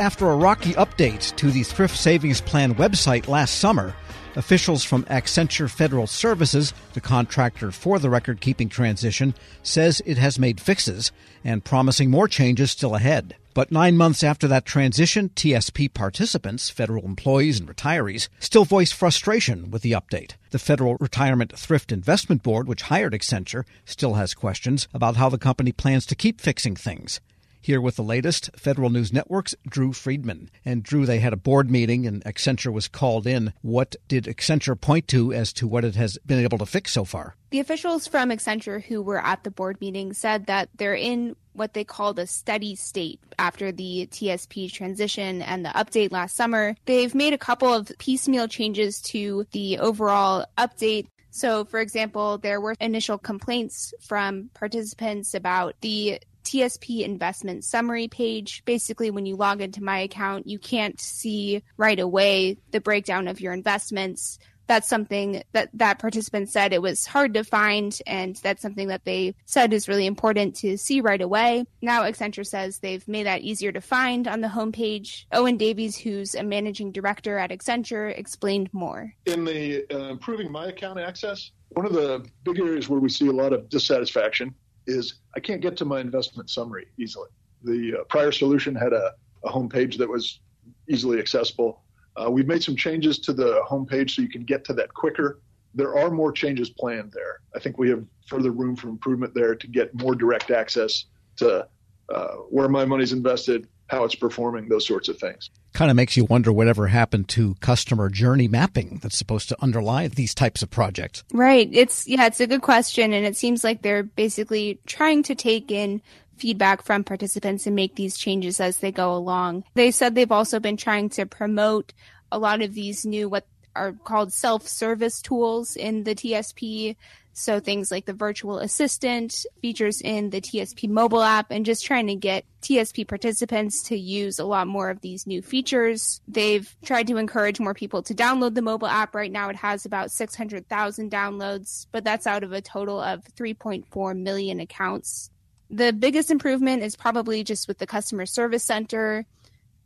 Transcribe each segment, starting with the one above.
After a rocky update to the Thrift Savings Plan website last summer, officials from Accenture Federal Services, the contractor for the record keeping transition, says it has made fixes and promising more changes still ahead. But nine months after that transition, TSP participants, federal employees and retirees, still voice frustration with the update. The Federal Retirement Thrift Investment Board, which hired Accenture, still has questions about how the company plans to keep fixing things. Here with the latest, Federal News Network's Drew Friedman. And Drew, they had a board meeting and Accenture was called in. What did Accenture point to as to what it has been able to fix so far? The officials from Accenture who were at the board meeting said that they're in what they called a steady state after the TSP transition and the update last summer. They've made a couple of piecemeal changes to the overall update. So, for example, there were initial complaints from participants about the TSP investment summary page. Basically, when you log into my account, you can't see right away the breakdown of your investments. That's something that that participant said it was hard to find, and that's something that they said is really important to see right away. Now, Accenture says they've made that easier to find on the homepage. Owen Davies, who's a managing director at Accenture, explained more. In the uh, improving my account access, one of the big areas where we see a lot of dissatisfaction is I can't get to my investment summary easily. The uh, prior solution had a, a homepage that was easily accessible. Uh, we've made some changes to the homepage so you can get to that quicker. There are more changes planned there. I think we have further room for improvement there to get more direct access to uh, where my money's invested, how it's performing, those sorts of things. Kind of makes you wonder whatever happened to customer journey mapping that's supposed to underlie these types of projects. Right. It's yeah, it's a good question and it seems like they're basically trying to take in feedback from participants and make these changes as they go along. They said they've also been trying to promote a lot of these new what are called self-service tools in the TSP so things like the virtual assistant, features in the TSP mobile app, and just trying to get TSP participants to use a lot more of these new features. They've tried to encourage more people to download the mobile app. Right now it has about 600,000 downloads, but that's out of a total of 3.4 million accounts. The biggest improvement is probably just with the customer service center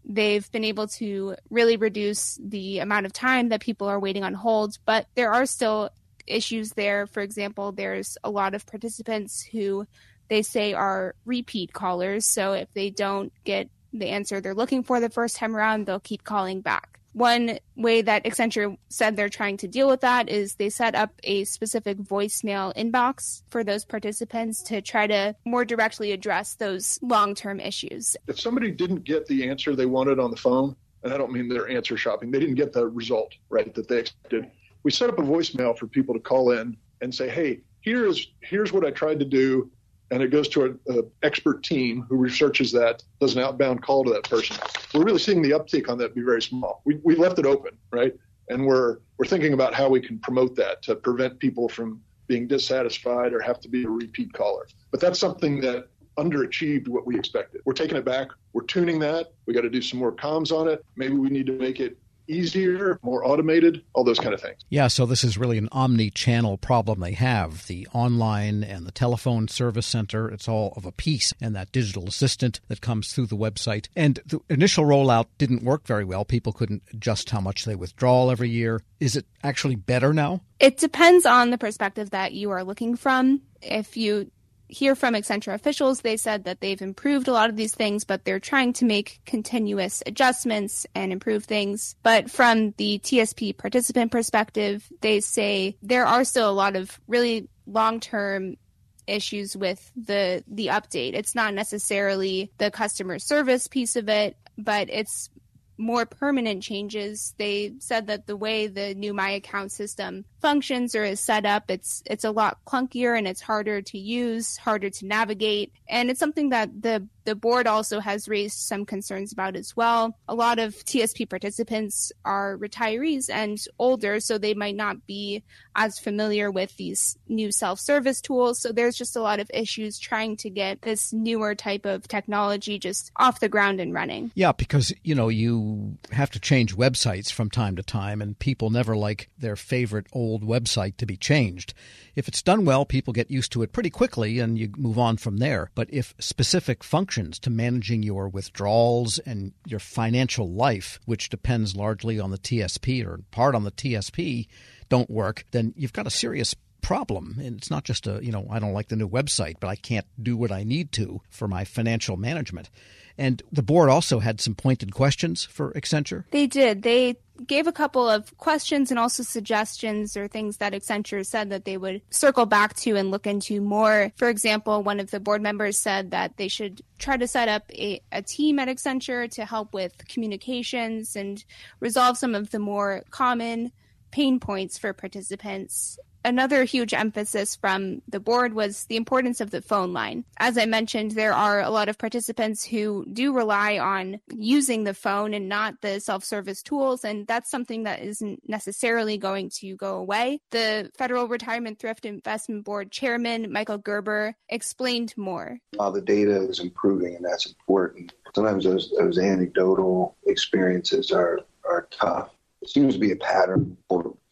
they've been able to really reduce the amount of time that people are waiting on hold, but there are still issues there. For example, there's a lot of participants who they say are repeat callers. So if they don't get the answer they're looking for the first time around, they'll keep calling back. One way that Accenture said they're trying to deal with that is they set up a specific voicemail inbox for those participants to try to more directly address those long term issues. If somebody didn't get the answer they wanted on the phone, and I don't mean they're answer shopping, they didn't get the result, right, that they expected we set up a voicemail for people to call in and say, hey, here's here's what I tried to do, and it goes to an uh, expert team who researches that, does an outbound call to that person. We're really seeing the uptake on that be very small. We we left it open, right? And we're we're thinking about how we can promote that to prevent people from being dissatisfied or have to be a repeat caller. But that's something that underachieved what we expected. We're taking it back. We're tuning that. We got to do some more comms on it. Maybe we need to make it easier, more automated, all those kind of things. Yeah, so this is really an omni channel problem they have. The online and the telephone service center, it's all of a piece, and that digital assistant that comes through the website. And the initial rollout didn't work very well. People couldn't adjust how much they withdraw every year. Is it actually better now? It depends on the perspective that you are looking from. If you hear from Accenture officials, they said that they've improved a lot of these things, but they're trying to make continuous adjustments and improve things. But from the TSP participant perspective, they say there are still a lot of really long term issues with the the update. It's not necessarily the customer service piece of it, but it's more permanent changes. They said that the way the new My Account system functions or is set up, it's it's a lot clunkier and it's harder to use, harder to navigate, and it's something that the the board also has raised some concerns about as well. A lot of TSP participants are retirees and older, so they might not be as familiar with these new self service tools. So there's just a lot of issues trying to get this newer type of technology just off the ground and running. Yeah, because, you know, you have to change websites from time to time, and people never like their favorite old website to be changed. If it's done well, people get used to it pretty quickly and you move on from there. But if specific functions to managing your withdrawals and your financial life, which depends largely on the TSP or in part on the TSP, don't work, then you've got a serious problem. And it's not just a, you know, I don't like the new website, but I can't do what I need to for my financial management. And the board also had some pointed questions for Accenture. They did. They gave a couple of questions and also suggestions or things that Accenture said that they would circle back to and look into more. For example, one of the board members said that they should try to set up a, a team at Accenture to help with communications and resolve some of the more common pain points for participants another huge emphasis from the board was the importance of the phone line. As I mentioned, there are a lot of participants who do rely on using the phone and not the self service tools, and that's something that isn't necessarily going to go away. The Federal Retirement Thrift Investment Board chairman, Michael Gerber, explained more. Uh, the data is improving, and that's important. Sometimes those, those anecdotal experiences are, are tough. It seems to be a pattern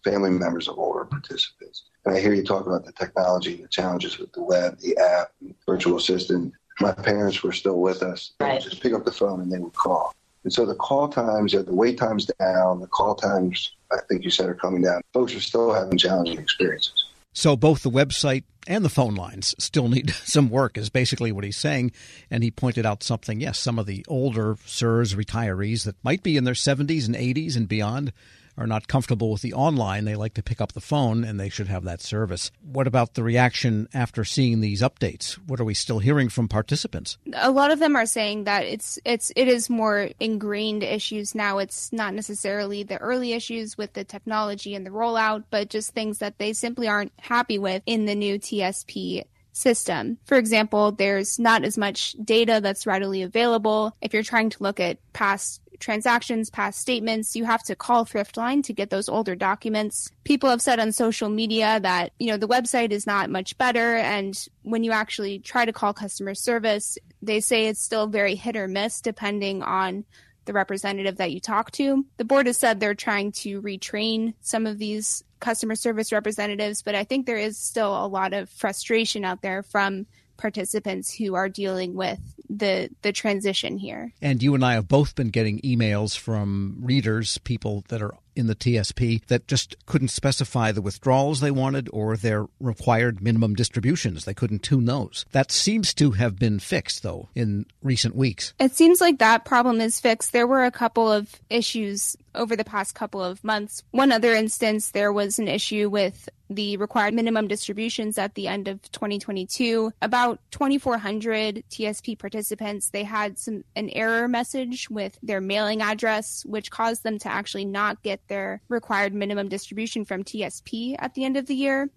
family members of older participants. And I hear you talk about the technology and the challenges with the web, the app, virtual assistant. My parents were still with us. They would just pick up the phone and they would call. And so the call times, the wait times down, the call times, I think you said, are coming down. Folks are still having challenging experiences. So both the website and the phone lines still need some work, is basically what he's saying. And he pointed out something. Yes, some of the older CSRS retirees that might be in their 70s and 80s and beyond are not comfortable with the online. They like to pick up the phone and they should have that service. What about the reaction after seeing these updates? What are we still hearing from participants? A lot of them are saying that it's it's it is more ingrained issues now. It's not necessarily the early issues with the technology and the rollout, but just things that they simply aren't happy with in the new TSP system. For example, there's not as much data that's readily available. If you're trying to look at past transactions, past statements, you have to call Thriftline to get those older documents. People have said on social media that, you know, the website is not much better. And when you actually try to call customer service, they say it's still very hit or miss depending on the representative that you talk to. The board has said they're trying to retrain some of these customer service representatives, but I think there is still a lot of frustration out there from participants who are dealing with the the transition here. And you and I have both been getting emails from readers, people that are in the TSP that just couldn't specify the withdrawals they wanted or their required minimum distributions. They couldn't tune those. That seems to have been fixed, though, in recent weeks. It seems like that problem is fixed. There were a couple of issues over the past couple of months. One other instance, there was an issue with the required minimum distributions at the end of 2022. About 2,400 TSP participants, they had some an error message with their mailing address, which caused them to actually not get their required minimum distribution from TSP at the end of the year.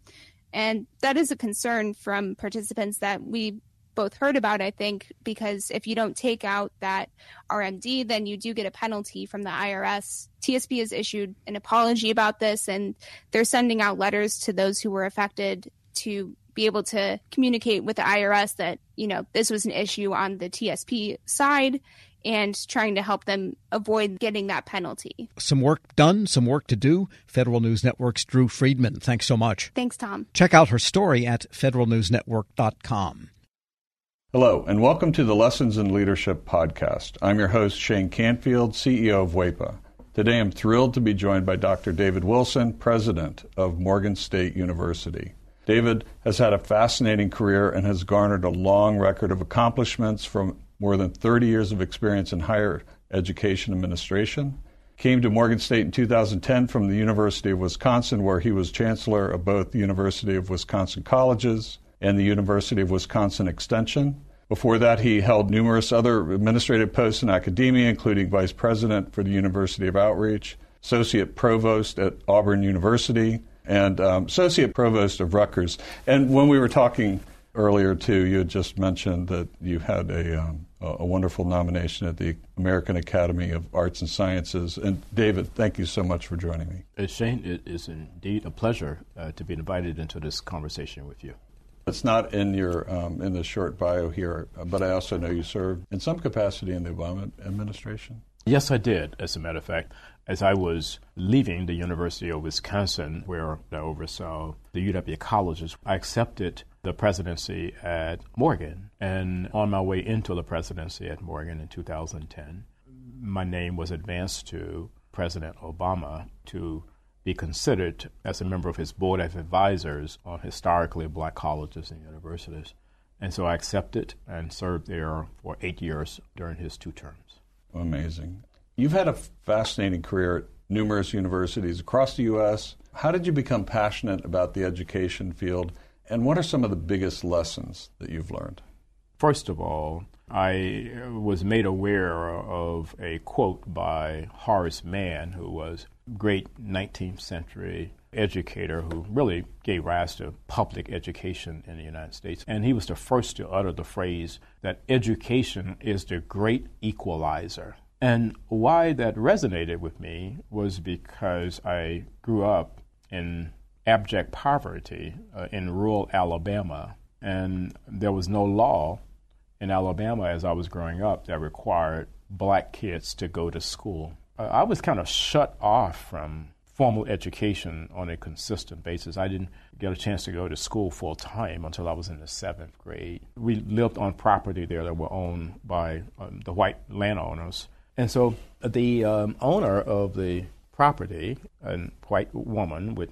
And that is a concern from participants that we both heard about, I think, because if you don't take out that RMD, then you do get a penalty from the IRS. TSP has issued an apology about this, and they're sending out letters to those who were affected to be able to communicate with the IRS that, you know, this was an issue on the TSP side and trying to help them avoid getting that penalty. Some work done, some work to do. Federal News Network's Drew Friedman. Thanks so much. Thanks, Tom. Check out her story at federalnewsnetwork.com. Hello, and welcome to the Lessons in Leadership podcast. I'm your host, Shane Canfield, CEO of WEPA. Today I'm thrilled to be joined by Dr. David Wilson, president of Morgan State University. David has had a fascinating career and has garnered a long record of accomplishments from more than 30 years of experience in higher education administration. Came to Morgan State in 2010 from the University of Wisconsin, where he was chancellor of both the University of Wisconsin Colleges and the University of Wisconsin Extension. Before that, he held numerous other administrative posts in academia, including vice president for the University of Outreach, associate provost at Auburn University, and um, associate provost of Rutgers. And when we were talking earlier too, you had just mentioned that you had a um, a wonderful nomination at the American Academy of Arts and Sciences. And David, thank you so much for joining me. Uh, Shane, it is indeed a pleasure uh, to be invited into this conversation with you. It's not in your um, in the short bio here, but I also know you served in some capacity in the Obama administration. Yes, I did. As a matter of fact, as I was leaving the University of Wisconsin, where I oversaw the UW colleges, I accepted the presidency at Morgan. And on my way into the presidency at Morgan in 2010, my name was advanced to President Obama to be considered as a member of his board of advisors on historically black colleges and universities. And so I accepted and served there for eight years during his two terms. Amazing. You've had a fascinating career at numerous universities across the U.S. How did you become passionate about the education field, and what are some of the biggest lessons that you've learned? First of all, I was made aware of a quote by Horace Mann, who was a great 19th century educator who really gave rise to public education in the United States. And he was the first to utter the phrase that education is the great equalizer. And why that resonated with me was because I grew up in abject poverty uh, in rural Alabama, and there was no law in Alabama as I was growing up that required black kids to go to school. Uh, I was kind of shut off from formal education on a consistent basis. I didn't get a chance to go to school full time until I was in the seventh grade. We lived on property there that were owned by um, the white landowners. And so the um, owner of the property, a white woman, would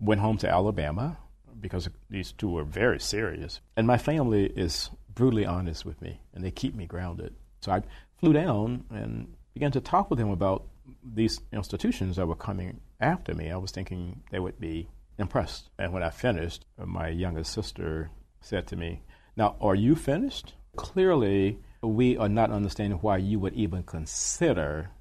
went home to Alabama because these two were very serious. And my family is brutally honest with me, and they keep me grounded. So I flew down and began to talk with them about these institutions that were coming after me, I was thinking they would be impressed. And when I finished, my youngest sister said to me, Now, are you finished? Clearly, we are not understanding why you would even consider